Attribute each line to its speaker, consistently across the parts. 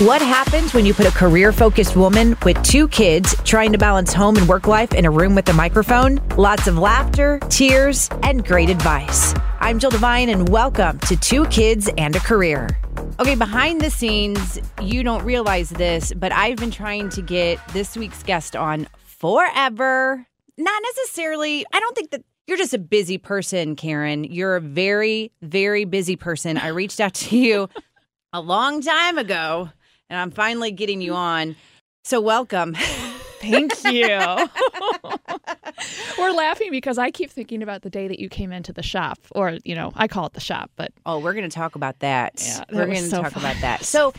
Speaker 1: What happens when you put a career focused woman with two kids trying to balance home and work life in a room with a microphone? Lots of laughter, tears, and great advice. I'm Jill Devine, and welcome to Two Kids and a Career. Okay, behind the scenes, you don't realize this, but I've been trying to get this week's guest on forever. Not necessarily, I don't think that you're just a busy person, Caryn. You're a very, very busy person. I reached out to you a long time ago, and I'm finally getting you on. So, welcome.
Speaker 2: Thank you. We're laughing because I keep thinking about the day that you came into the shop, or, you know, I call it the shop, but.
Speaker 1: Oh, we're going to talk about that.
Speaker 2: Yeah, that
Speaker 1: we're going to
Speaker 2: so
Speaker 1: talk
Speaker 2: fun.
Speaker 1: about that. So,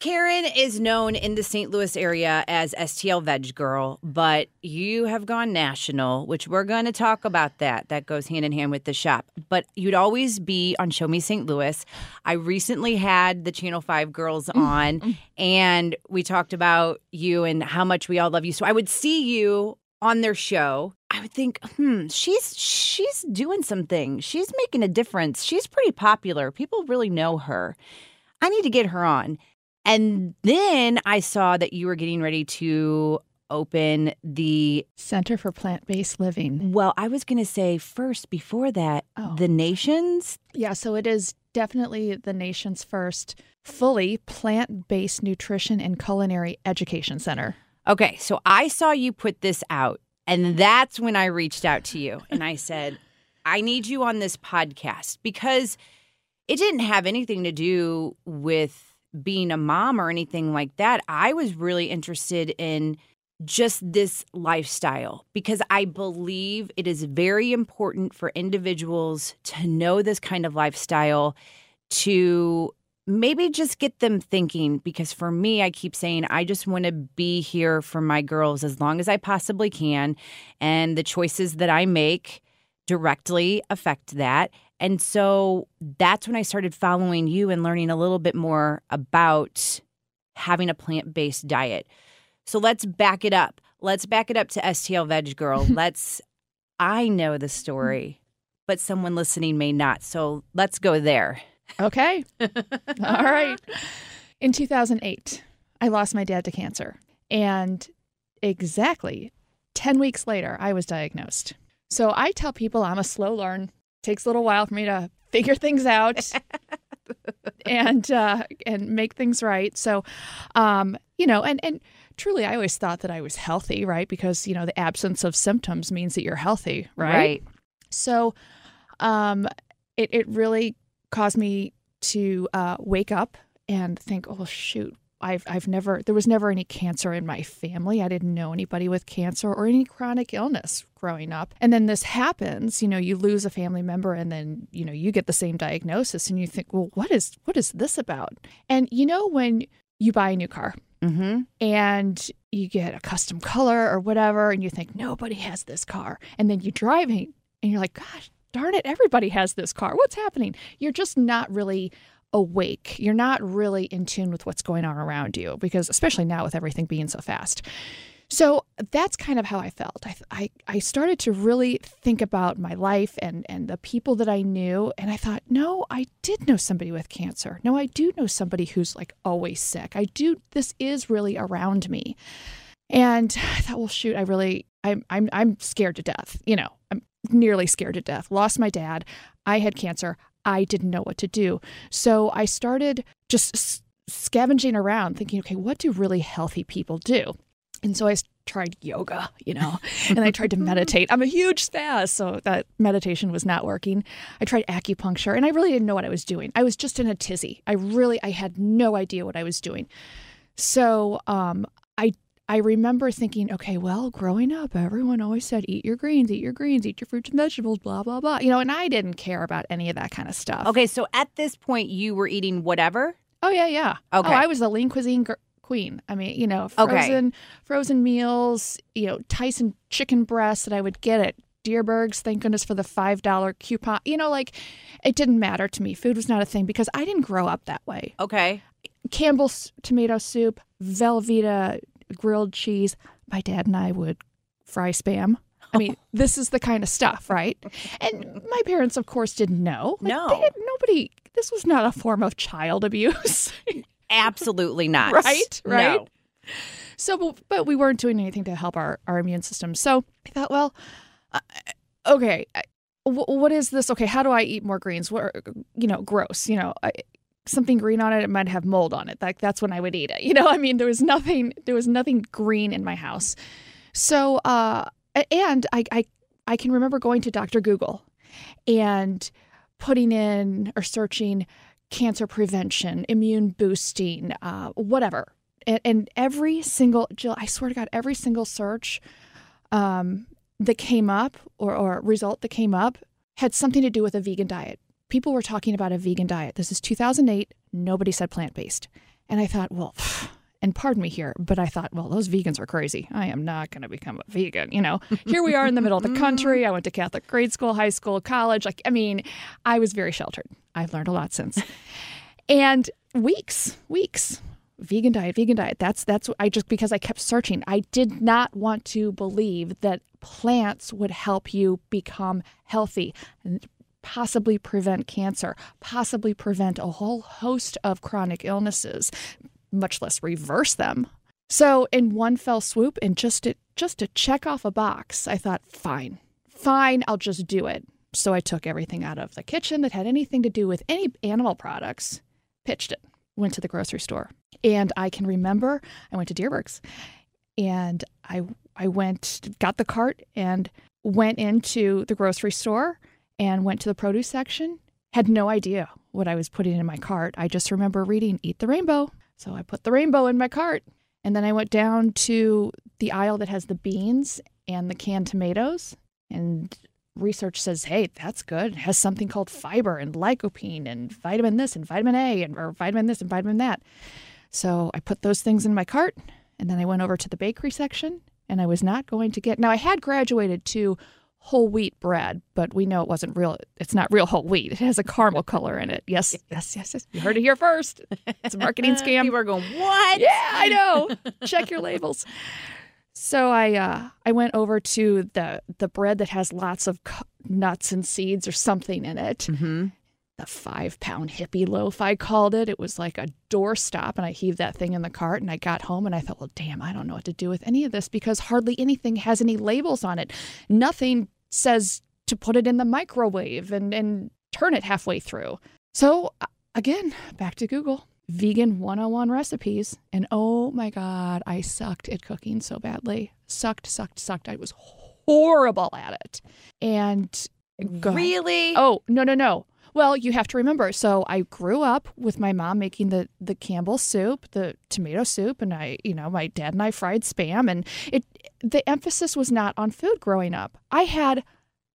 Speaker 1: Caryn is known in the St. Louis area as STL Veg Girl, but you have gone national, which we're going to talk about that. That goes hand in hand with the shop. But you'd always be on Show Me St. Louis. I recently had the Channel 5 girls on, and we talked about you and how much we all love you. So I would see you on their show. I would think, hmm, she's she's doing something. She's making a difference. She's pretty popular. People really know her. I need to get her on. And then I saw that you were getting ready to open the
Speaker 2: Center for Plant Based Living.
Speaker 1: well, I was going to say first before that,
Speaker 2: Oh.
Speaker 1: the nations.
Speaker 2: Yeah, so it is definitely the nation's first fully plant based nutrition and culinary education center.
Speaker 1: Okay, so I saw you put this out, and that's when I reached out to you and I said, I need you on this podcast because it didn't have anything to do with being a mom or anything like that. I was really interested in just this lifestyle because I believe it is very important for individuals to know this kind of lifestyle to maybe just get them thinking because for me I keep saying I just want to be here for my girls as long as I possibly can and the choices that I make directly affect that. And so that's when I started following you and learning a little bit more about having a plant-based diet. So let's back it up. Let's back it up to STL Veg Girl. let's I know the story, but someone listening may not. So let's go there.
Speaker 2: Okay. All right. In 2008, I lost my dad to cancer. And exactly 10 weeks later, I was diagnosed. So I tell people I'm a slow learn. Takes a little while for me to figure things out and uh, and make things right. So, um, you know, and and truly, I always thought that I was healthy, right? Because you know, the absence of symptoms means that you're healthy, right? Right. So, um, it it really caused me to uh, wake up and think, oh shoot, I've I've never there was never any cancer in my family. I didn't know anybody with cancer or any chronic illness growing up. And then this happens, you know, you lose a family member and then, you know, you get the same diagnosis and you think, well, what is what is this about? And you know when you buy a new car
Speaker 1: Mm-hmm.
Speaker 2: and you get a custom color or whatever and you think nobody has this car and then you drive it and you're like gosh darn it everybody has this car what's happening you're just not really awake you're not really in tune with what's going on around you because especially now with everything being so fast so that's kind of how I felt. I, I, I started to really think about my life and, and the people that I knew. And I thought, no, I did know somebody with cancer. No, I do know somebody who's like always sick. I do, this is really around me. And I thought, well, shoot, I really, I'm, I'm, I'm scared to death. You know, I'm nearly scared to death. Lost my dad. I had cancer. I didn't know what to do. So I started just s- scavenging around thinking, okay, what do really healthy people do? And so I tried yoga, you know, and I tried to meditate. I'm a huge spaz, so that meditation was not working. I tried acupuncture, and I really didn't know what I was doing. I was just in a tizzy. I really, I had no idea what I was doing. So um, I remember thinking, okay, well, growing up, everyone always said, eat your greens, eat your greens, eat your fruits and vegetables, blah, blah, blah. You know, and I didn't care about any of that kind of stuff.
Speaker 1: Okay, so at this point, you were eating whatever.
Speaker 2: Oh yeah, yeah.
Speaker 1: Oh, okay.
Speaker 2: Oh, I was the lean cuisine gr- queen. I mean, you know,
Speaker 1: Okay.
Speaker 2: frozen frozen meals. You know, Tyson chicken breasts that I would get at Dierberg's. Thank goodness for the five dollar coupon. You know, like it didn't matter to me. Food was not a thing because I didn't grow up that way.
Speaker 1: Okay.
Speaker 2: Campbell's tomato soup, Velveeta grilled cheese. My dad and I would fry spam. I mean, this is the kind of stuff, right? And my parents, of course, didn't know. Like,
Speaker 1: No.
Speaker 2: nobody. This was not a form of child abuse.
Speaker 1: Absolutely not.
Speaker 2: Right, right.
Speaker 1: No.
Speaker 2: So, but, but we weren't doing anything to help our, our immune system. So I thought, well, uh, okay, I, what is this? Okay, how do I eat more greens? What, you know, gross. You know, I, something green on it, it might have mold on it. Like that's when I would eat it. You know, I mean, there was nothing, there was nothing green in my house. So, uh, and I, I, I can remember going to Dr. Google and putting in or searching cancer prevention, immune boosting, uh, whatever. And, and every single, Jill, I swear to God, every single search um, that came up or, or result that came up had something to do with a vegan diet. People were talking about a vegan diet. This is 2008. Nobody said plant based. And I thought, well, and pardon me here, but I thought, well, those vegans are crazy. I am not going to become a vegan. You know, here we are in the middle of the country. I went to Catholic grade school, high school, college. Like, I mean, I was very sheltered. I've learned a lot since. and weeks, weeks, vegan diet, vegan diet. That's that's I just because I kept searching. I did not want to believe that plants would help you become healthy and possibly prevent cancer, possibly prevent a whole host of chronic illnesses, much less reverse them. So in one fell swoop and just to just to check off a box, I thought, fine. Fine, I'll just do it. So I took everything out of the kitchen that had anything to do with any animal products, pitched it, went to the grocery store. And I can remember I went to Dierberg's and I I went got the cart and went into the grocery store and went to the produce section. Had no idea what I was putting in my cart. I just remember reading Eat the Rainbow. So I put the rainbow in my cart. And then I went down to the aisle that has the beans and the canned tomatoes. And research says, hey, that's good. It has something called fiber and lycopene and vitamin this and vitamin A and or vitamin this and vitamin that. So I put those things in my cart and then I went over to the bakery section and I was not going to get now I had graduated to whole wheat bread, but we know it wasn't real it's not real whole wheat. It has a caramel color in it. Yes, yes, yes, yes. You heard it here first. It's a marketing scam.
Speaker 1: People are going, what?
Speaker 2: Yeah, I know. Check your labels. So I uh, I went over to the the bread that has lots of nuts and seeds or something in it.
Speaker 1: Mm-hmm.
Speaker 2: The five pound hippie loaf, I called it. It was like a doorstop, and I heaved that thing in the cart. And I got home and I thought, well, damn, I don't know what to do with any of this because hardly anything has any labels on it. Nothing says to put it in the microwave and and turn it halfway through. So uh, again, back to Google vegan 101 recipes. And oh my God, I sucked at cooking so badly. Sucked, sucked, sucked. I was horrible at it. And ahead.
Speaker 1: Really?
Speaker 2: Oh, no, no, no. Well, you have to remember. So I grew up with my mom making the the Campbell soup, the tomato soup, and I, you know, my dad and I fried spam and it the emphasis was not on food growing up. I had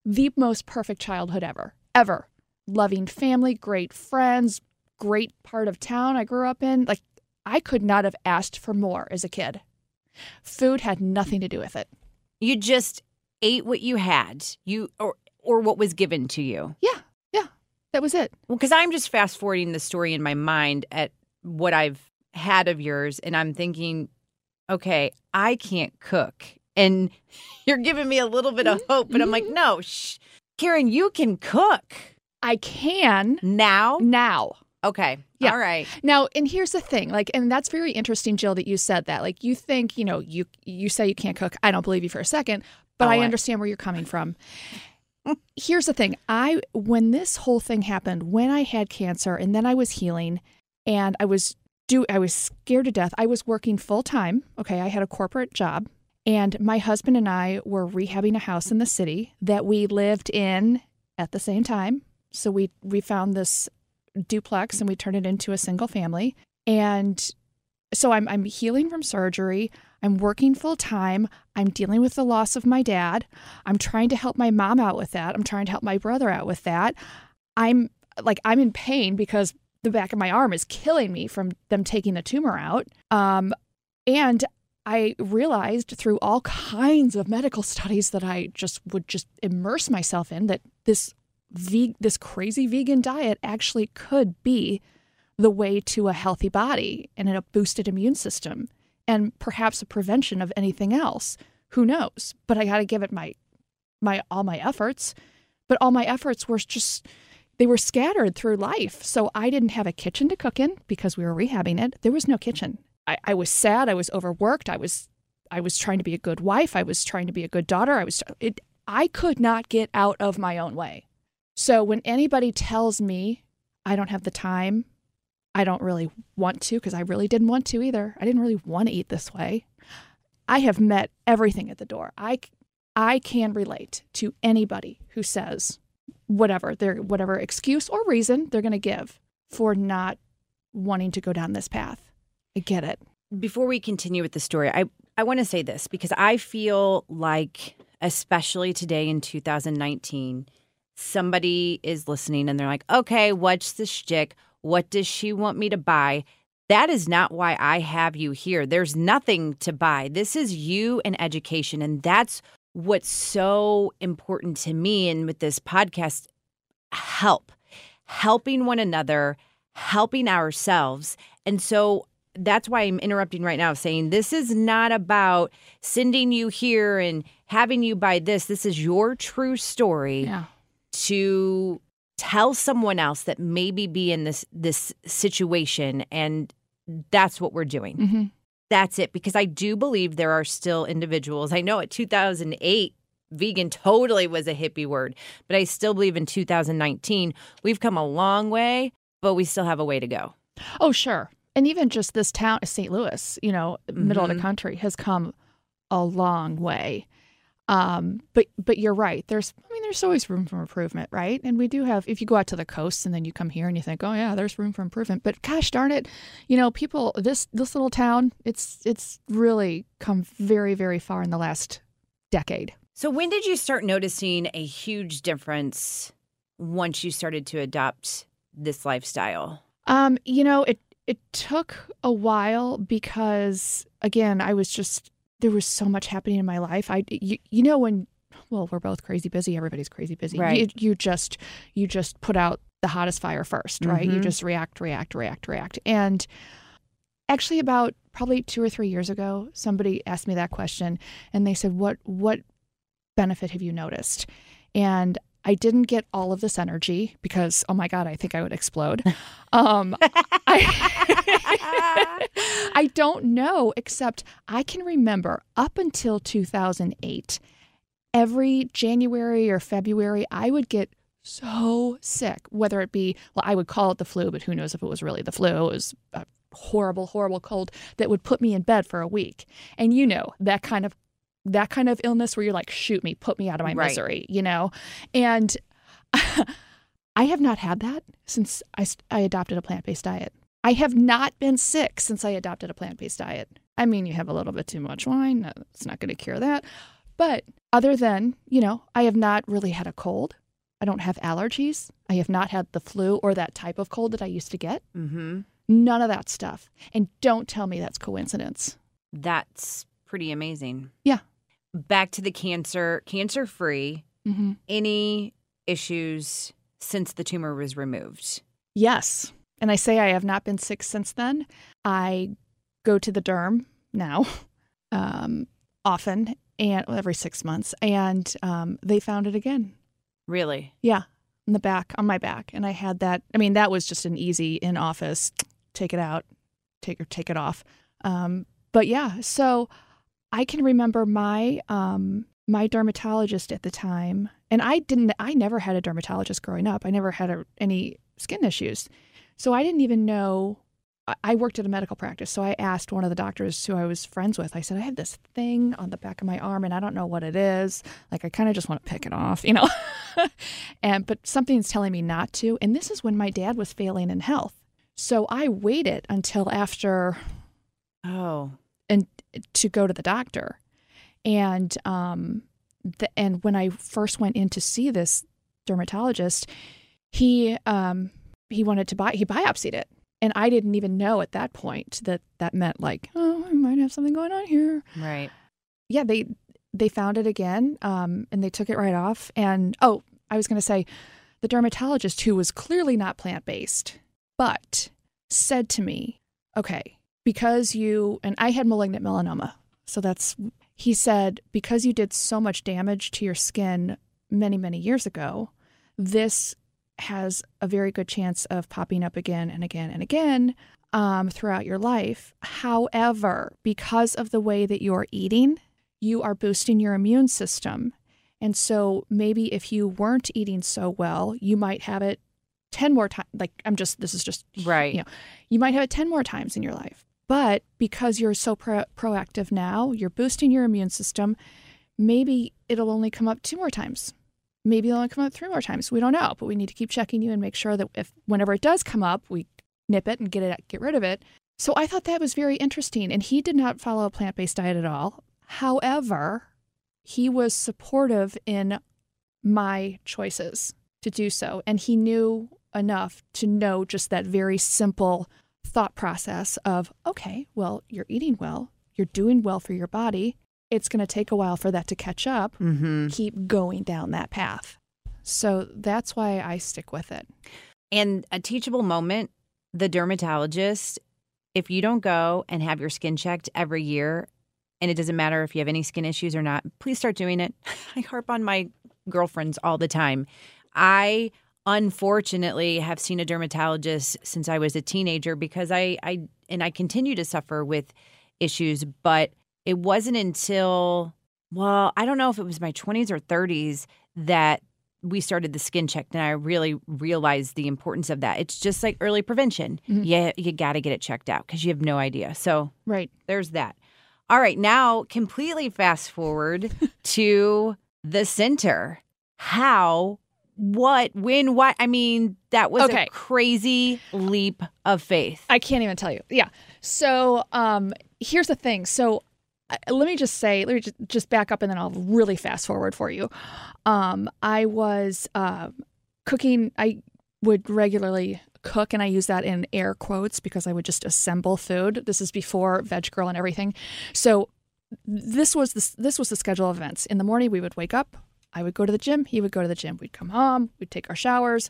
Speaker 2: the most perfect childhood ever. Ever. Loving family, great friends, great part of town I grew up in. Like I could not have asked for more as a kid. Food had nothing to do with it.
Speaker 1: You just ate what you had. You or or what was given to you.
Speaker 2: Yeah. That was it.
Speaker 1: Well, because I'm just fast forwarding the story in my mind at what I've had of yours, and I'm thinking, okay, I can't cook, and you're giving me a little bit of hope, but I'm like, mm-hmm. no, shh, Caryn, you can cook
Speaker 2: I can
Speaker 1: now.
Speaker 2: now.
Speaker 1: Okay,
Speaker 2: Yeah.
Speaker 1: all right,
Speaker 2: Now, and here's the thing, like, and that's very interesting, Jill, that you said that. Like, you think, you know, you you say you can't cook. I don't believe you for a second, but
Speaker 1: Oh,
Speaker 2: I
Speaker 1: I-
Speaker 2: understand where you're coming from. Here's the thing: I when this whole thing happened, when I had cancer, and then I was healing, and I was do I was scared to death. I was working full time. Okay, I had a corporate job, and my husband and I were rehabbing a house in the city that we lived in at the same time. So we we found this duplex and we turned it into a single family. And so I'm I'm healing from surgery. I'm working full time. I'm dealing with the loss of my dad. I'm trying to help my mom out with that. I'm trying to help my brother out with that. I'm like I'm in pain because the back of my arm is killing me from them taking the tumor out. Um, and I realized through all kinds of medical studies that I just would just immerse myself in that this ve- this crazy vegan diet actually could be the way to a healthy body and a boosted immune system and perhaps a prevention of anything else. Who knows? But I got to give it my my all my efforts. But all my efforts were just they were scattered through life. So I didn't have a kitchen to cook in because we were rehabbing it. There was no kitchen. I, I was sad. I was overworked. I was I was trying to be a good wife. I was trying to be a good daughter. I was it, I could not get out of my own way. So when anybody tells me I don't have the time, I don't really want to because I really didn't want to either. I didn't really want to eat this way. I have met everything at the door. I I can relate to anybody who says whatever their whatever excuse or reason they're going to give for not wanting to go down this path. I get it.
Speaker 1: Before we continue with the story, I I want to say this because I feel like especially today in 2019 somebody is listening and they're like, "Okay, what's the shtick? What does she want me to buy?" That is not why I have you here. There's nothing to buy. This is you and education. And that's what's so important to me and with this podcast help, helping one another, helping ourselves. And so that's why I'm interrupting right now, saying this is not about sending you here and having you buy this. This is your true story
Speaker 2: Yeah.
Speaker 1: to tell someone else that maybe be in this this situation and that's what we're doing
Speaker 2: hmm
Speaker 1: that's it because i do believe there are still individuals i know at 2008 vegan totally was a hippie word but i still believe in 2019 we've come a long way but we still have a way to go
Speaker 2: Oh, sure. And even just this town, St. Louis, you know, middle of
Speaker 1: Mhm.
Speaker 2: the country, has come a long way. Um, but but you're right. There's I mean, there's always room for improvement, right? And we do have. If you go out to the coast and then you come here and you think, oh yeah, there's room for improvement. But gosh darn it, you know, people this this little town, it's it's really come very very far in the last decade.
Speaker 1: so when did you start noticing a huge difference once you started to adopt this lifestyle
Speaker 2: Um, you know, it it took a while because again, I was just there was so much happening in my life. I you, you know when well, we're both crazy busy, everybody's crazy busy.
Speaker 1: Right.
Speaker 2: You, you just you just put out the hottest fire 1st right? You
Speaker 1: Mhm.
Speaker 2: just react, react, react, react. And actually about probably 2 or 3 years ago, somebody asked me that question and they said, "What what benefit have you noticed?" And I didn't get all of this energy because, oh my God, I think I would explode. Um, I, I don't know, except I can remember up until 2008, every January or February, I would get so sick, whether it be, well, I would call it the flu, but who knows if it was really the flu. It was a horrible, horrible cold that would put me in bed for a week. And you know, that kind of that kind of illness where you're like, shoot me, put me out of my
Speaker 1: Right.
Speaker 2: misery, you know? And I have not had that since I, I adopted a plant based diet. I have not been sick since I adopted a plant based diet. I mean, you have a little bit too much wine, it's not going to cure that. But other than, you know, I have not really had a cold. I don't have allergies. I have not had the flu or that type of cold that I used to get.
Speaker 1: mm-hmm
Speaker 2: None of that stuff. And don't tell me that's coincidence.
Speaker 1: that's pretty amazing
Speaker 2: Yeah.
Speaker 1: Back to the cancer cancer free
Speaker 2: Mm-hmm.
Speaker 1: any issues since the tumor was removed
Speaker 2: Yes. And I say I have not been sick since then. I go to the derm now um, often and well, every six months. And um, they found it again.
Speaker 1: really
Speaker 2: Yeah. On the back, on my back. And I had that. I mean, that was just an easy in office, take it out, take or take it off. Um, but yeah, so I can remember my um, my dermatologist at the time, and I didn't. I never had a dermatologist growing up. I never had a, any skin issues, so I didn't even know. I- worked at a medical practice, so I asked one of the doctors who I was friends with. I said, "I have this thing on the back of my arm, and I don't know what it is. Like, I kind of just want to pick it off, you know." and but something's telling me not to. And this is when my dad was failing in health, so I waited until after
Speaker 1: oh
Speaker 2: and to go to the doctor. And um, the, and when I first went in to see this dermatologist, he um, he wanted to buy he biopsied it. And I didn't even know at that point that that meant like, oh, I might have something going on here.
Speaker 1: Right.
Speaker 2: Yeah, they they found it again, um, and they took it right off. And oh, I was going to say, the dermatologist who was clearly not plant based, but said to me, okay, because you and I had malignant melanoma, so that's he said because you did so much damage to your skin many many years ago, this has a very good chance of popping up again and again and again um, throughout your life. However, because of the way that you're eating, you are boosting your immune system. And so maybe if you weren't eating so well, you might have it 10 more times. Like, I'm just, this is just,
Speaker 1: Right.
Speaker 2: you know, you might have it 10 more times in your life. But because you're so pro- proactive now, you're boosting your immune system, maybe it'll only come up two more times. Maybe it'll only come up three more times. We don't know, but we need to keep checking you and make sure that if whenever it does come up, we nip it and get it get rid of it. So I thought that was very interesting. And he did not follow a plant based diet at all. However, he was supportive in my choices to do so. And he knew enough to know just that very simple thought process of, okay, well, you're eating well, you're doing well for your body. It's going to take a while for that to catch up.
Speaker 1: Mm-hmm.
Speaker 2: Keep going down that path. So that's why I stick with it.
Speaker 1: And a teachable moment, the dermatologist, if you don't go and have your skin checked every year, and it doesn't matter if you have any skin issues or not, please start doing it. I harp on my girlfriends all the time. I unfortunately have seen a dermatologist since I was a teenager because I, I and I continue to suffer with issues, but it wasn't until well, I don't know if it was my 20s or 30s that we started the skin check and I really realized the importance of that. It's just like early prevention.
Speaker 2: Mhm.
Speaker 1: Yeah, you got to get it checked out because you have no idea. So
Speaker 2: Right.
Speaker 1: there's that. All right, now completely fast forward to the center. How, what, when, what? I mean, that was
Speaker 2: Okay.
Speaker 1: a crazy leap of faith.
Speaker 2: I can't even tell you. Yeah. So um, here's the thing. So uh, let me just say, let me just, just back up and then I'll really fast forward for you. Um, I was um cooking, I would regularly cook, and I use that in air quotes because I would just assemble food. This is before Veg Girl and everything. So this was the, this was the schedule of events. In the morning, we would wake up. I would go to the gym. He would go to the gym. We'd come home. We'd take our showers,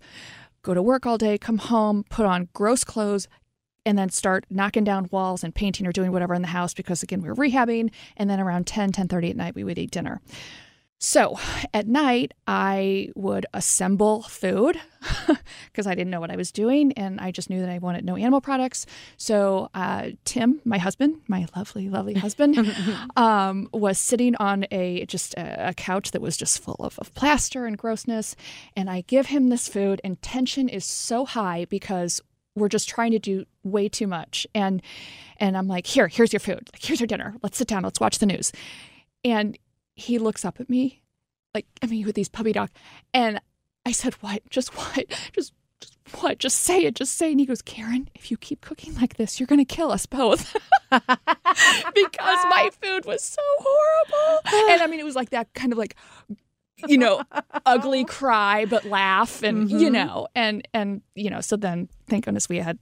Speaker 2: go to work all day, come home, put on gross clothes, and then start knocking down walls and painting or doing whatever in the house because again we were rehabbing and then around 10 10.30 at night we would eat dinner so at night i would assemble food because i didn't know what i was doing and i just knew that i wanted no animal products. So uh, tim my husband my lovely lovely husband um, was sitting on a just a, a couch that was just full of, of plaster and grossness and i give him this food and tension is so high because we're just trying to do way too much. And and i'm like here here's your food. Like here's your dinner. Let's sit down. Let's watch the news. And he looks up at me like i mean with these puppy dog and i said what? Just what? Just just what? Just say it just say it. And he goes Caryn if you keep cooking like this you're going to kill us both. Because my food was so horrible. And i mean it was like that kind of like you know ugly cry but laugh and you
Speaker 1: Mhm.
Speaker 2: know and and you know so then thank goodness we had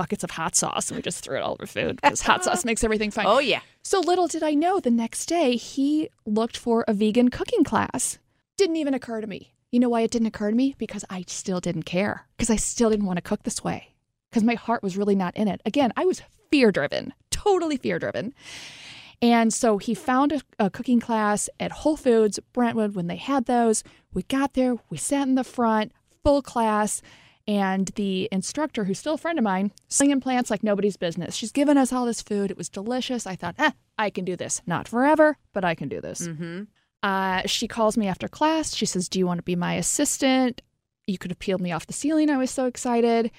Speaker 2: buckets of hot sauce and we just threw it all over food because hot sauce makes everything fine
Speaker 1: Oh, yeah.
Speaker 2: so little did I know the next day he looked for a vegan cooking class. Didn't even occur to me. You know why it didn't occur to me? Because I still didn't care. Because I still didn't want to cook this way. Because my heart was really not in it. Again, I was fear driven, totally fear driven. And so he found a, a cooking class at Whole Foods, Brentwood, when they had those. We got there, we sat in the front, full class. And the instructor, who's still a friend of mine, slinging plants like nobody's business. She's given us all this food. It was delicious. I thought, eh, I can do this. Not forever, but I can do this.
Speaker 1: Mm-hmm.
Speaker 2: Uh, she calls me after class. She says, Do you want to be my assistant? You could have peeled me off the ceiling. I was so excited.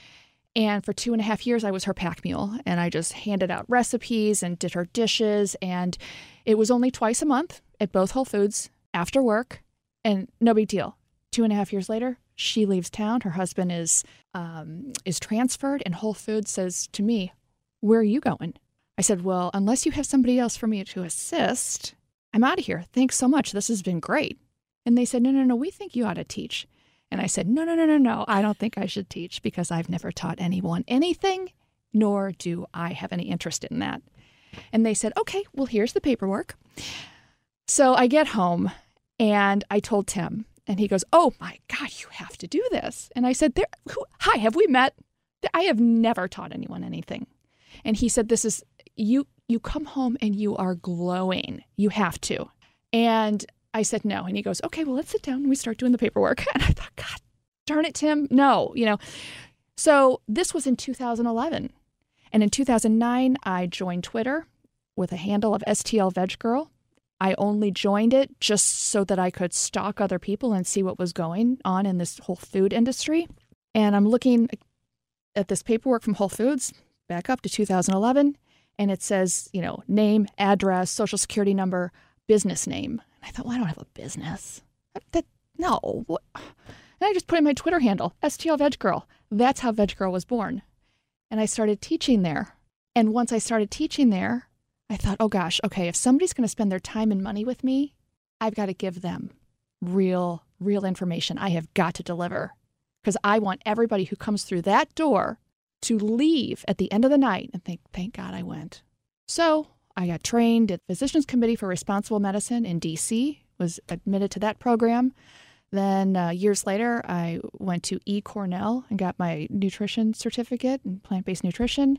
Speaker 2: And for two and a half years, I was her pack mule. And I just handed out recipes and did her dishes. And it was only twice a month at both Whole Foods after work. And no big deal. Two and a half years later, she leaves town. Her husband is um, is transferred, and Whole Foods says to me, "Where are you going?" I said, "Well, unless you have somebody else for me to assist, I'm out of here. Thanks so much. This has been great." And they said, "No, no, no. We think you ought to teach." And I said, No, no, no, no, no. I don't think I should teach because I've never taught anyone anything, nor do I have any interest in that. And they said, Okay, well, here's the paperwork. So I get home and I told Tim, and he goes, Oh my God, you have to do this. And I said, there, who, Hi, have we met? I have never taught anyone anything. And he said, This is, you, you come home and you are glowing. You have to. And I said, No. And he goes, Okay, well, let's sit down and we start doing the paperwork. And I thought, God darn it, Tim. No, you know. So this was in 2011. And in 2009, I joined Twitter with a handle of STL Veg Girl. I only joined it just so that I could stalk other people and see what was going on in this whole food industry. And I'm looking at this paperwork from Whole Foods back up to 2011, and it says, you know, name, address, social security number, business name. And I thought, well, I don't have a business. That, no. And I just put in my Twitter handle, STL Veg Girl. That's how Veg Girl was born. And I started teaching there. And once I started teaching there, I thought, oh gosh, okay, if somebody's going to spend their time and money with me, I've got to give them real, real information. I have got to deliver because I want everybody who comes through that door to leave at the end of the night and think, thank God I went. So I got trained at Physicians Committee for Responsible Medicine in DC, was admitted to that program. Then uh, years later, I went to E. Cornell and got my nutrition certificate in plant based nutrition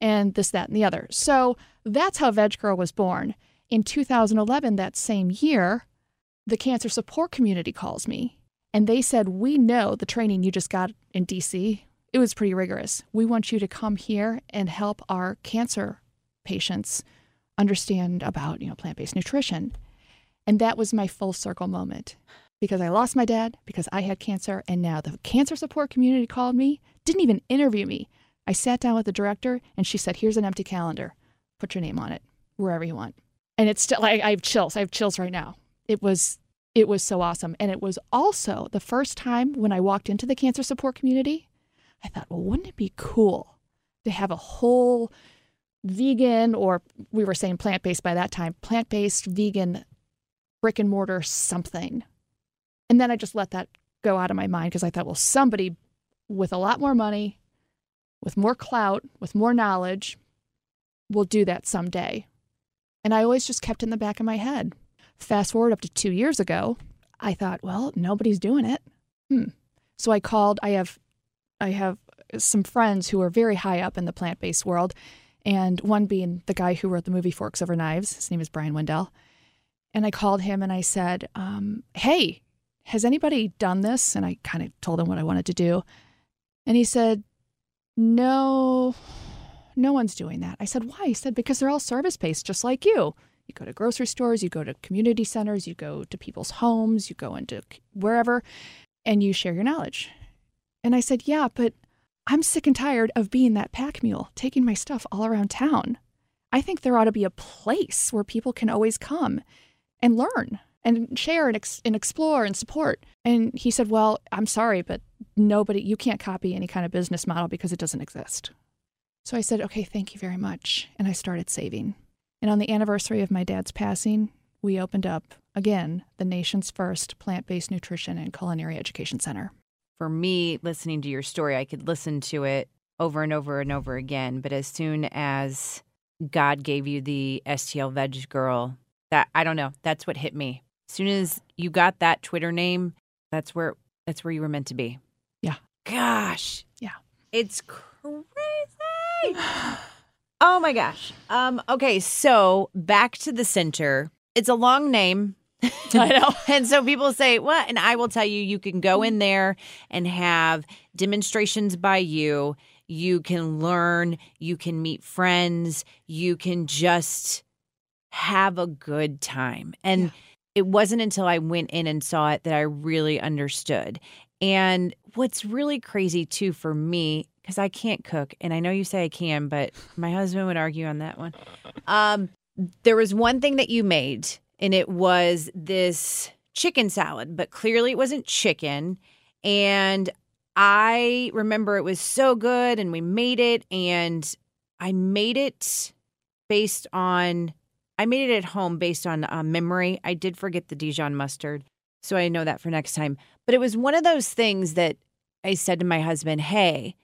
Speaker 2: and this, that, and the other. So that's how Veg Girl was born. In 2011, that same year, the cancer support community calls me and they said, We know the training you just got in DC, it was pretty rigorous. We want you to come here and help our cancer patients understand about, you know, plant-based nutrition. And that was my full circle moment because I lost my dad because I had cancer and now the cancer support community called me, didn't even interview me. I sat down with the director and she said, "Here's an empty calendar. Put your name on it wherever you want." And it's still I, I have chills. I have chills right now. It was it was so awesome. And it was also the first time when I walked into the cancer support community, I thought, well, wouldn't it be cool to have a whole vegan, or we were saying plant based by that time, plant based vegan brick and mortar something. And then I just let that go out of my mind because I thought, well, somebody with a lot more money, with more clout, with more knowledge, will do that someday. And I always just kept in the back of my head. Fast forward up to two years ago, I thought, well, nobody's doing it. Hmm. So I called. I have, I have some friends who are very high up in the plant-based world, and one being the guy who wrote the movie Forks Over Knives. His name is Brian Wendel. And I called him and I said, um, Hey, has anybody done this? And I kind of told him what I wanted to do. And he said, No, no one's doing that. I said, Why? He said, Because they're all service based, just like you. You go to grocery stores, you go to community centers, you go to people's homes, you go into wherever, and you share your knowledge. And I said, Yeah, but I'm sick and tired of being that pack mule, taking my stuff all around town. I think there ought to be a place where people can always come and learn and share and, ex- and explore and support. And he said, Well, I'm sorry, but nobody, you can't copy any kind of business model because it doesn't exist. So I said, Okay, thank you very much. And I started saving. And on the anniversary of my dad's passing, we opened up again the nation's first plant based nutrition and culinary education center.
Speaker 1: For me, listening to your story, I could listen to it over and over and over again. But as soon as God gave you the STL Veg Girl, that I don't know, that's what hit me. As soon as you got that Twitter name, that's where that's where you were meant to be.
Speaker 2: Yeah.
Speaker 1: Gosh.
Speaker 2: Yeah.
Speaker 1: It's crazy. Oh my gosh. Um, okay, so back to the center. It's a long name.
Speaker 2: I know.
Speaker 1: and so people say, what? And I will tell you, you can go in there and have demonstrations by you. You can learn, you can meet friends, you can just have a good time. And
Speaker 2: Yeah.
Speaker 1: It wasn't until I went in and saw it that I really understood. And what's really crazy too for me, because I can't cook, and I know you say I can, but my husband would argue on that one. Um, there was one thing that you made, and it was this chicken salad, but clearly it wasn't chicken. And I remember it was so good, and we made it, and I made it based on I made it at home based on uh, memory. I did forget the Dijon mustard. So I know that for next time. But it was one of those things that I said to my husband, hey,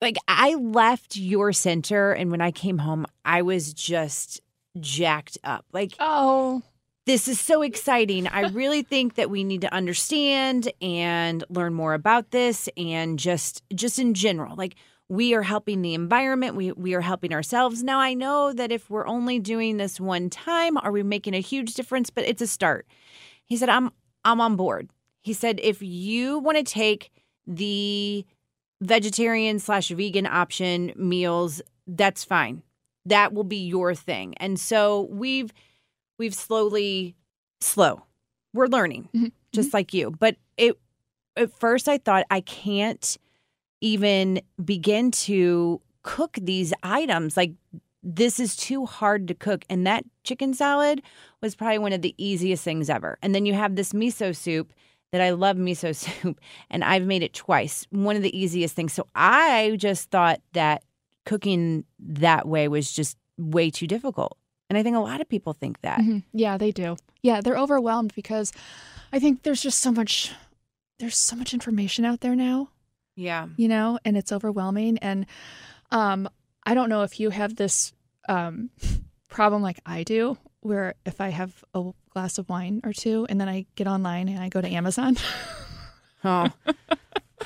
Speaker 1: like I left your center and when I came home, I was just jacked up. Like
Speaker 2: Oh,
Speaker 1: this is so exciting. I really think that we need to understand and learn more about this and just just in general. Like we are helping the environment, we we are helping ourselves. Now I know that if we're only doing this one time, are we making a huge difference? But it's a start. He said, I'm I'm on board. He said, if you want to take the vegetarian slash vegan option meals, that's fine. That will be your thing. And so we've we've slowly slow. We're learning,
Speaker 2: Mhm.
Speaker 1: just like you. But it at first I thought I can't even begin to cook these items. Like this is too hard to cook. And that chicken salad was probably one of the easiest things ever. And then you have this miso soup that I love miso soup, and I've made it twice. One of the easiest things. So I just thought that cooking that way was just way too difficult. And I think a lot of people think that.
Speaker 2: Mhm. yeah, they do. Yeah, they're overwhelmed because I think there's just so much. There's so much information out there now.
Speaker 1: Yeah.
Speaker 2: you know, and it's overwhelming. And um, I don't know if you have this um, problem like I do, where if I have a glass of wine or two and then I get online and I go to Amazon
Speaker 1: Oh.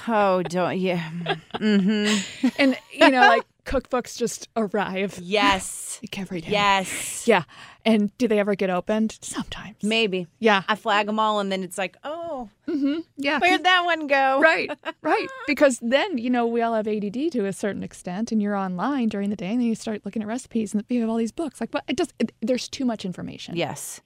Speaker 1: oh, don't yeah. Mm-hmm.
Speaker 2: and, you know, like cookbooks just arrive
Speaker 1: Yes.
Speaker 2: like every day.
Speaker 1: Yes.
Speaker 2: Yeah. And do they ever get opened? Sometimes.
Speaker 1: Maybe.
Speaker 2: Yeah.
Speaker 1: I flag them all and then it's like, oh,
Speaker 2: hmm Yeah.
Speaker 1: where'd that one go?
Speaker 2: right, right. Because then, you know, we all have ADD to a certain extent, and you're online during the day, and then you start looking at recipes, and you have all these books. Like, but It just it, there's too much information.
Speaker 1: Yes.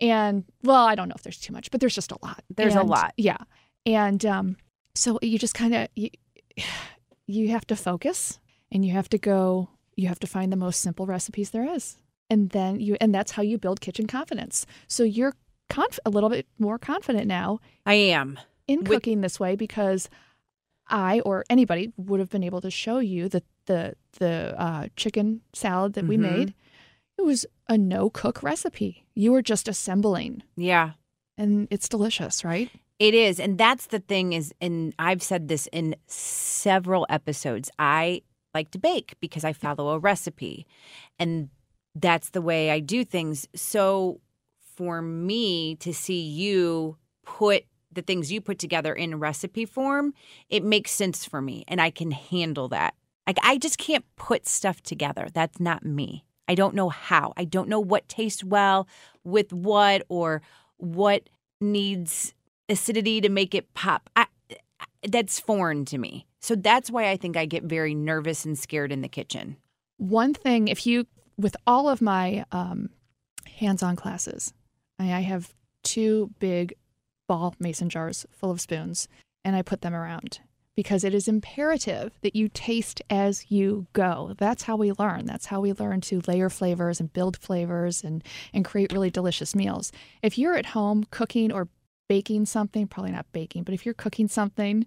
Speaker 2: And well, I don't know if there's too much, but there's just a lot.
Speaker 1: There's a lot.
Speaker 2: Yeah. And um, so you just kind of you, you have to focus and you have to go you have to find the most simple recipes there is. And then you and that's how you build kitchen confidence. So you're conf- a little bit more confident now
Speaker 1: I am.
Speaker 2: in
Speaker 1: With-
Speaker 2: cooking this way because I or anybody would have been able to show you the the the uh, chicken salad that we
Speaker 1: Mhm.
Speaker 2: made. It was a no cook recipe. You were just assembling
Speaker 1: Yeah.
Speaker 2: and it's delicious, right?
Speaker 1: It is. And that's the thing is, and I've said this in several episodes. I like to bake because I follow a recipe. And that's the way I do things. So for me to see you put the things you put together in recipe form, it makes sense for me and I can handle that. Like I just can't put stuff together. That's not me. I don't know how. I don't know what tastes well with what or what needs acidity to make it pop. I, that's foreign to me. So that's why I think I get very nervous and scared in the kitchen.
Speaker 2: One thing, if you, with all of my um, hands on classes, I, have two big ball mason jars full of spoons and I put them around because it is imperative that you taste as you go. That's how we learn. That's how we learn to layer flavors and build flavors and, and create really delicious meals. If you're at home cooking or baking something, probably not baking, but if you're cooking something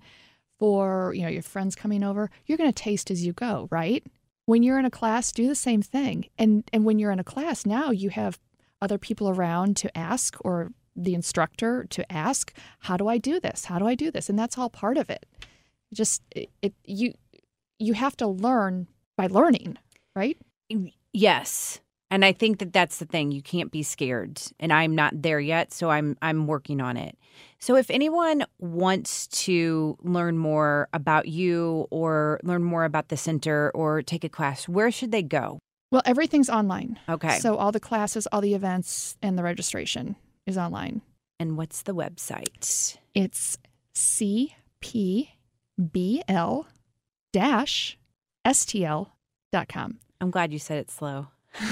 Speaker 2: for, you know, your friends coming over, you're going to taste as you go, right? When you're in a class, do the same thing. And and when you're in a class, now you have other people around to ask or the instructor to ask, how do I do this? How do I do this? And that's all part of it. Just it, it you you have to learn by learning, right?
Speaker 1: Yes. And I think that that's the thing. You can't be scared. And I'm not there yet, so I'm I'm working on it. So if anyone wants to learn more about you or learn more about the center or take a class, where should they go?
Speaker 2: Well, everything's online.
Speaker 1: Okay.
Speaker 2: So all the classes, all the events, and the registration is online.
Speaker 1: and what's the website?
Speaker 2: It's cpbl dash stl.com.
Speaker 1: I'm glad you said it slow.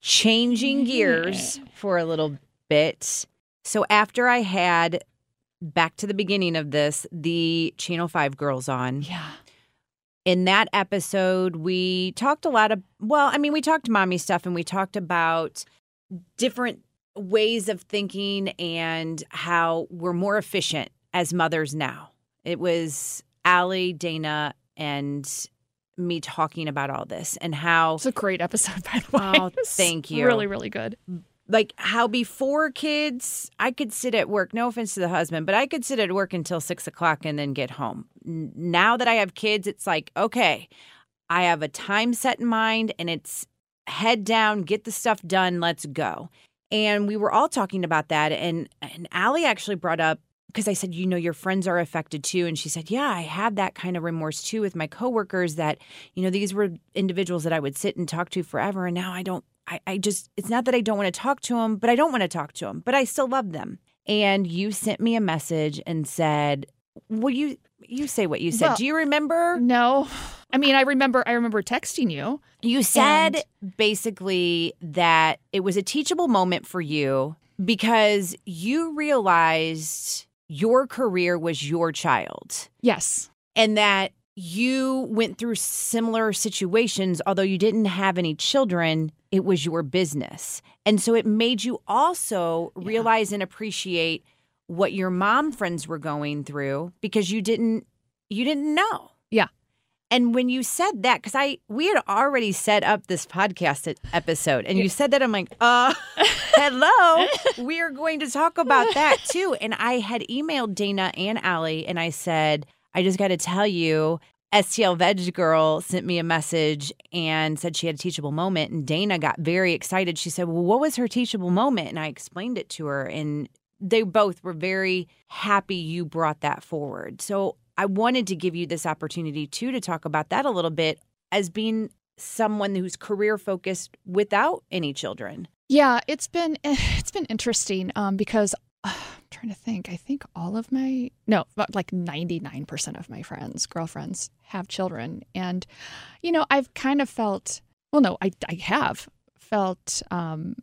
Speaker 1: Changing gears for a little bit. So after I had back to the beginning of this, the Channel 5 girls on.
Speaker 2: Yeah.
Speaker 1: In that episode, we talked a lot of well, I mean, we talked mommy stuff and we talked about different ways of thinking and how we're more efficient as mothers now. It was Allie, Dana, and me talking about all this and how
Speaker 2: It's a great episode, by the oh, way.
Speaker 1: Oh, thank you.
Speaker 2: Really, really good.
Speaker 1: Like how before kids, I could sit at work. No offense to the husband, but I could sit at work until six o'clock and then get home. Now that I have kids, it's like okay, I have a time set in mind, and it's head down, get the stuff done, let's go. And we were all talking about that, and and Allie actually brought up because I said, you know, your friends are affected too. And she said, yeah, I had that kind of remorse too with my coworkers that, you know, these were individuals that I would sit and talk to forever. And now I don't, I, I just, it's not that I don't want to talk to them, but I don't want to talk to them, but I still love them. And you sent me a message and said, well, you, you say what you said.
Speaker 2: Well-
Speaker 1: Do you remember?
Speaker 2: No. I mean, I remember I remember texting you.
Speaker 1: You said basically that it was a teachable moment for you because you realized your career was your child
Speaker 2: Yes.
Speaker 1: and that you went through similar situations, although you didn't have any children, it was your business. And so it made you also
Speaker 2: Yeah.
Speaker 1: realize and appreciate what your mom friends were going through because you didn't you didn't know.
Speaker 2: Yeah.
Speaker 1: And when you said that, because I we had already set up this podcast episode, and you said that, I'm like, uh, hello, we are going to talk about that too. And I had emailed Dana and Allie, and I said, I just got to tell you, STL Veg Girl sent me a message and said she had a teachable moment. And Dana got very excited. She said, Well, what was her teachable moment? And I explained it to her, and they both were very happy you brought that forward. So I wanted to give you this opportunity too to talk about that a little bit as being someone who's career focused without any children.
Speaker 2: Yeah, it's been it's been interesting um, because uh, trying to think. I think all of my no, like 99% of my friends, girlfriends, have children, and you know, I've kind of felt well, no, I I have felt um,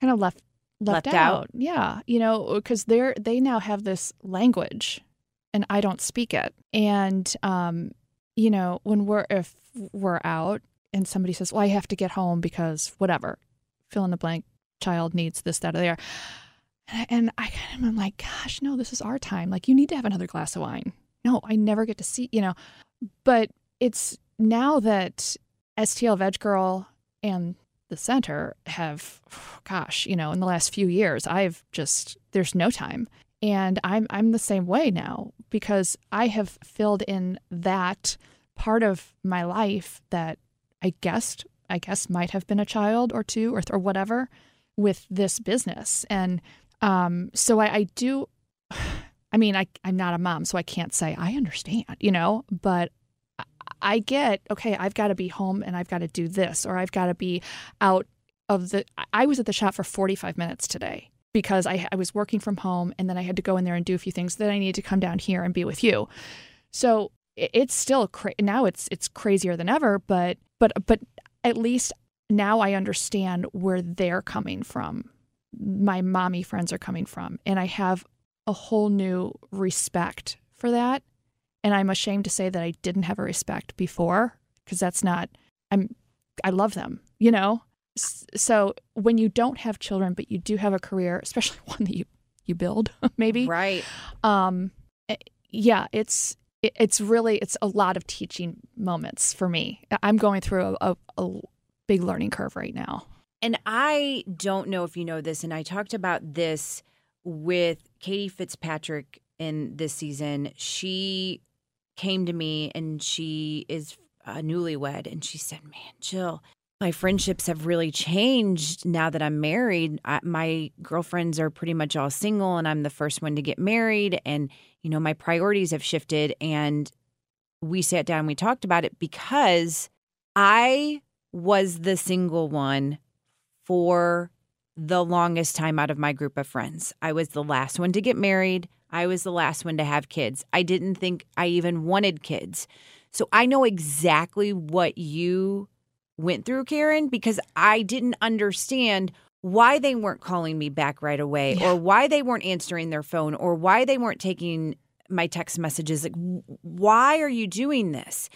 Speaker 2: kind of left left,
Speaker 1: Left out?
Speaker 2: Yeah, you know, because they're they now have this language, and I don't speak it, and um, you know, when we're if we're out and somebody says, "Well, I have to get home because whatever," fill in the blank child needs this, that, or there. And I, and I kind of am like, gosh, no, this is our time. Like, you need to have another glass of wine. No, I never get to see, you know. But it's now that STL Veg Girl and the center have, gosh, you know, in the last few years, I've just, there's no time. And I'm, I'm the same way now because I have filled in that part of my life that I guessed I guess might have been a child or two or or whatever with this business, and um, so I, I do. I mean, I I'm not a mom, so I can't say I understand, you know, but. I- get okay. I've got to be home and I've got to do this, or I've got to be out of the. I- was at the shop for 45 minutes today because I, I was working from home and then I had to go in there and do a few things. Then I needed to come down here and be with you. So it- it's still cra- now it's it's crazier than ever, but but but at least now I understand where they're coming from. My mommy friends are coming from, and I have a whole new respect for that. And I'm ashamed to say that I didn't have a respect before because that's not. I'm. I love them, you know. So when you don't have children, but you do have a career, especially one that you you build, maybe
Speaker 1: Right.
Speaker 2: um eh, yeah it's it's really it's a lot of teaching moments for me i'm going through a, a, a big learning curve right now
Speaker 1: And I don't know if you know this, and I talked about this with Katie Fitzpatrick in this season. She came to me and she is uh, newlywed, and she said, Man, Jill, my friendships have really changed now that I'm married. I, my girlfriends are pretty much all single, and I'm the first one to get married. And, you know, my priorities have shifted. And we sat down, we talked about it because I was the single one for the longest time out of my group of friends. I was the last one to get married. I was the last one to have kids. I didn't think I even wanted kids. So I know exactly what you went through, Caryn, because I didn't understand why they weren't calling me back right away
Speaker 2: Yeah.
Speaker 1: or why they weren't answering their phone or why they weren't taking my text messages. Like, why are you doing this?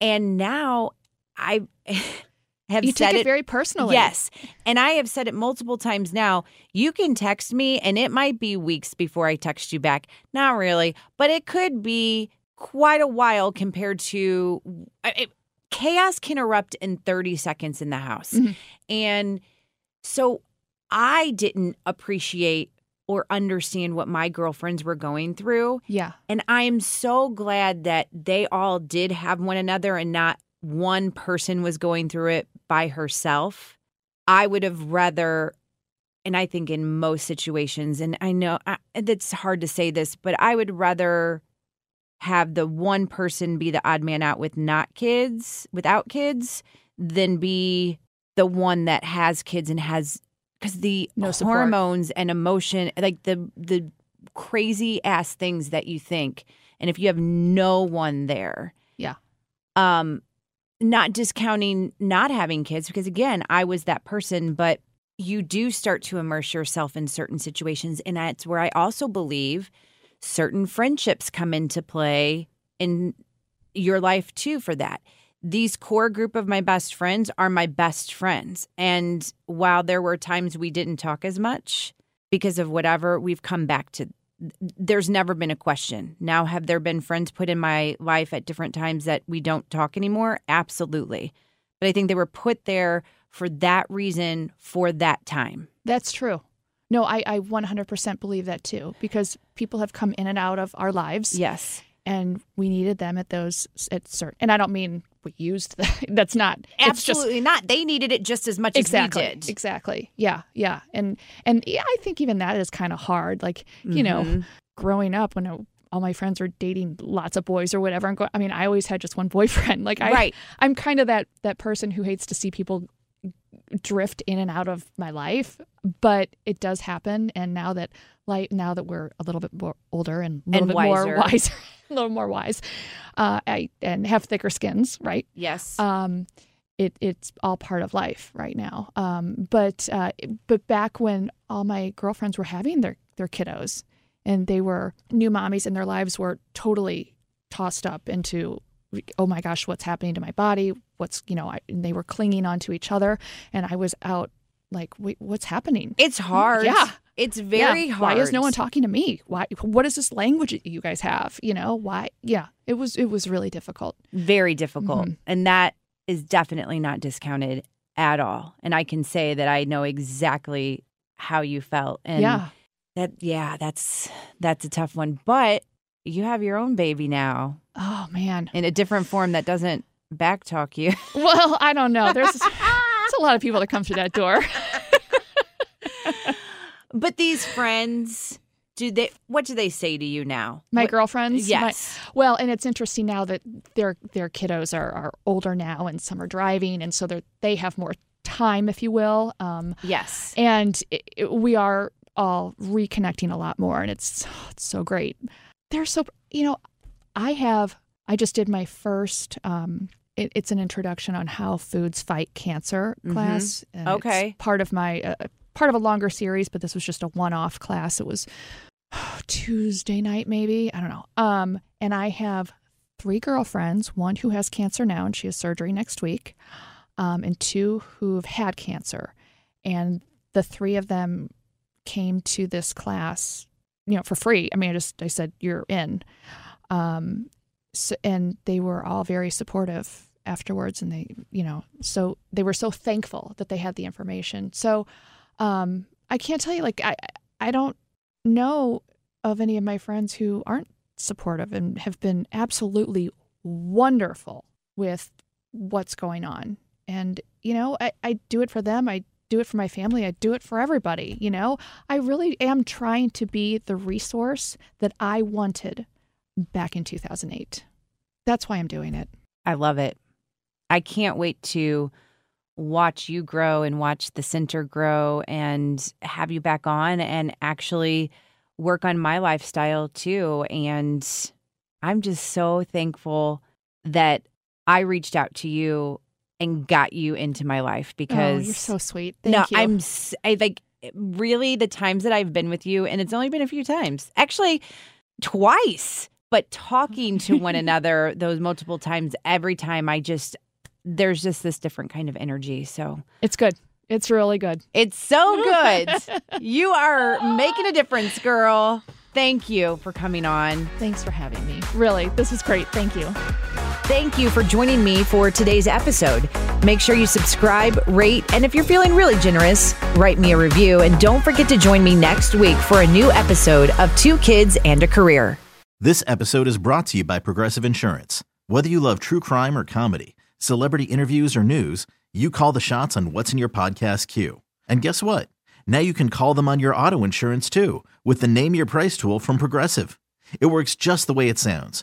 Speaker 1: And now I have
Speaker 2: you
Speaker 1: said
Speaker 2: take it,
Speaker 1: it
Speaker 2: very personally
Speaker 1: Yes. And I have said it multiple times now. You can text me, and it might be weeks before I text you back. Not really, but it could be quite a while compared to it, chaos can erupt in 30 seconds in the house.
Speaker 2: Mhm.
Speaker 1: And so I didn't appreciate or understand what my girlfriends were going through.
Speaker 2: Yeah.
Speaker 1: And I am so glad that they all did have one another and not one person was going through it by herself. I would have rather, and I think in most situations, and I know I, it's hard to say this, but I would rather have the one person be the odd man out with not kids, without kids, than be the one that has kids and has because the
Speaker 2: No support.
Speaker 1: hormones and emotion, like the the crazy ass things that you think, and if you have no one there,
Speaker 2: Yeah.
Speaker 1: um, not discounting not having kids because again, I was that person, but you do start to immerse yourself in certain situations, and that's where I also believe certain friendships come into play in your life too for that these core group of my best friends are my best friends. And while there were times we didn't talk as much because of whatever, we've come back to there's never been a question. Now, have there been friends put in my life at different times that we don't talk anymore? Absolutely. But I think they were put there for that reason for that time.
Speaker 2: That's true. No, I, I 100% believe that too, because people have come in and out of our lives.
Speaker 1: Yes.
Speaker 2: And we needed them at those, at certain, and I don't mean we used that. That's not, it's just
Speaker 1: Absolutely not. They needed it just as much
Speaker 2: exactly
Speaker 1: as we did.
Speaker 2: exactly yeah yeah and and yeah i think even that is kind of hard like you know
Speaker 1: Mhm.
Speaker 2: growing up when uh, all my friends were dating lots of boys or whatever and going, i mean i always had just one boyfriend like i
Speaker 1: Right.
Speaker 2: i'm kind of that that person who hates to see people drift in and out of my life but it does happen and now that like now that we're a little bit more older and a little
Speaker 1: And
Speaker 2: bit
Speaker 1: wiser.
Speaker 2: more wiser a little more wise uh I, and have thicker skins right
Speaker 1: Yes.
Speaker 2: um, it it's all part of life right now. Um, but uh, but back when all my girlfriends were having their their kiddos and they were new mommies and their lives were totally tossed up into oh my gosh what's happening to my body what's you know I, and they were clinging onto each other and I was out like wait what's happening
Speaker 1: it's hard.
Speaker 2: Yeah.
Speaker 1: It's very
Speaker 2: yeah.
Speaker 1: hard.
Speaker 2: Why is no one talking to me? Why? What is this language that you guys have? You know why? Yeah, it was it was really difficult.
Speaker 1: very difficult
Speaker 2: Mhm.
Speaker 1: and that is definitely not discounted at all and i can say that i know exactly how you felt and
Speaker 2: yeah,
Speaker 1: that yeah that's that's a tough one but you have your own baby now
Speaker 2: Oh man.
Speaker 1: in a different form that doesn't backtalk you
Speaker 2: Well, I don't know. There's there's a lot of people that come through that door.
Speaker 1: but these friends do they what do they say to you now
Speaker 2: My
Speaker 1: What-
Speaker 2: girlfriends. my-
Speaker 1: yes
Speaker 2: well, and it's interesting now that their their kiddos are, are older now, and some are driving, and so they they have more time, if you will. Um,
Speaker 1: yes
Speaker 2: and it, it- we are all reconnecting a lot more, and it's it's so great. They're so you know, I have I just did my first. Um, it, it's an introduction on how foods fight cancer
Speaker 1: Mhm.
Speaker 2: class. and it's
Speaker 1: Okay.
Speaker 2: part of my uh, part of a longer series, but this was just a one off class. It was Tuesday night, maybe I don't know. Um, and I have three girlfriends, one who has cancer now and she has surgery next week, um, and two who've had cancer. And the three of them came to this class, you know, for free. I mean, I just I said you're in, um, so, and they were all very supportive afterwards, and they, you know, so they were so thankful that they had the information. So, um, I can't tell you, like I I don't know of any of my friends who aren't supportive and have been absolutely wonderful with what's going on. And, you know, I, I do it for them. I do it for my family. I do it for everybody. You know, I really am trying to be the resource that I wanted back in 2008. That's why I'm doing it.
Speaker 1: I love it. I can't wait to watch you grow and watch the center grow and have you back on and actually work on my lifestyle too. And I'm just so thankful that I reached out to you and got you into my life because
Speaker 2: oh, you're so sweet. Thank
Speaker 1: no,
Speaker 2: you.
Speaker 1: I'm I like really the times that I've been with you, and it's only been a few times, actually twice. But talking to one another those multiple times, every time I just there's just this different kind of energy. So
Speaker 2: it's good. It's really good.
Speaker 1: it's so good. you are making a difference, girl. Thank you for coming on.
Speaker 2: Thanks for having me. Really, this is great. Thank you.
Speaker 1: Thank you for joining me for today's episode. Make sure you subscribe, rate, and if you're feeling really generous, write me a review. And don't forget to join me next week for a new episode of Two Kids and a Career.
Speaker 3: This episode is brought to you by Progressive Insurance. Whether you love true crime or comedy, celebrity interviews or news, you call the shots on what's in your podcast queue. And guess what? Now you can call them on your auto insurance too with the Name Your Price tool from Progressive. It works just the way it sounds.